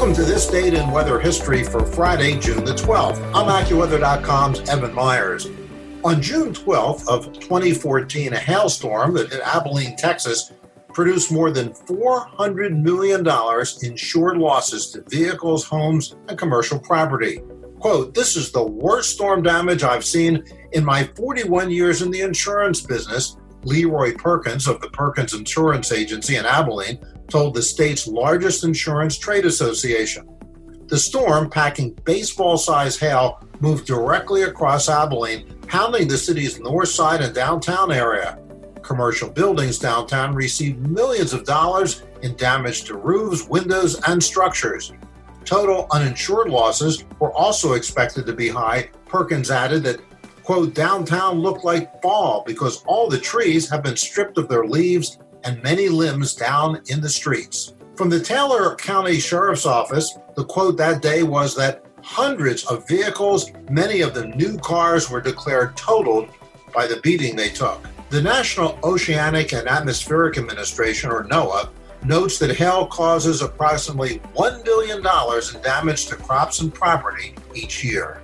Welcome to this date in weather history for Friday, June the 12th. I'm AccuWeather.com's Evan Myers. On June 12th of 2014, a hailstorm that hit Abilene, Texas, produced more than $400 million in insured losses to vehicles, homes, and commercial property. Quote, this is the worst storm damage I've seen in my 41 years in the insurance business, Leroy Perkins of the Perkins Insurance Agency in Abilene told the state's largest insurance trade association. The storm, packing baseball sized hail, moved directly across Abilene, pounding the city's north side and downtown area. Commercial buildings downtown received millions of dollars in damage to roofs, windows, and structures. Total uninsured losses were also expected to be high. Perkins added that, quote, downtown looked like fall because all the trees have been stripped of their leaves and many limbs down in the streets. From the Taylor County Sheriff's Office, the quote that day was that hundreds of vehicles, many of them new cars, were declared totaled by the beating they took. The National Oceanic and Atmospheric Administration, or NOAA, notes that hail causes approximately $1 billion in damage to crops and property each year.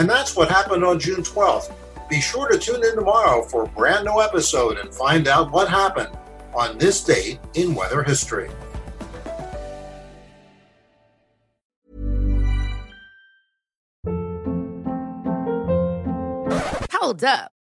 And that's what happened on June 12th. Be sure to tune in tomorrow for a brand new episode and find out what happened on this date in weather history. Hold up.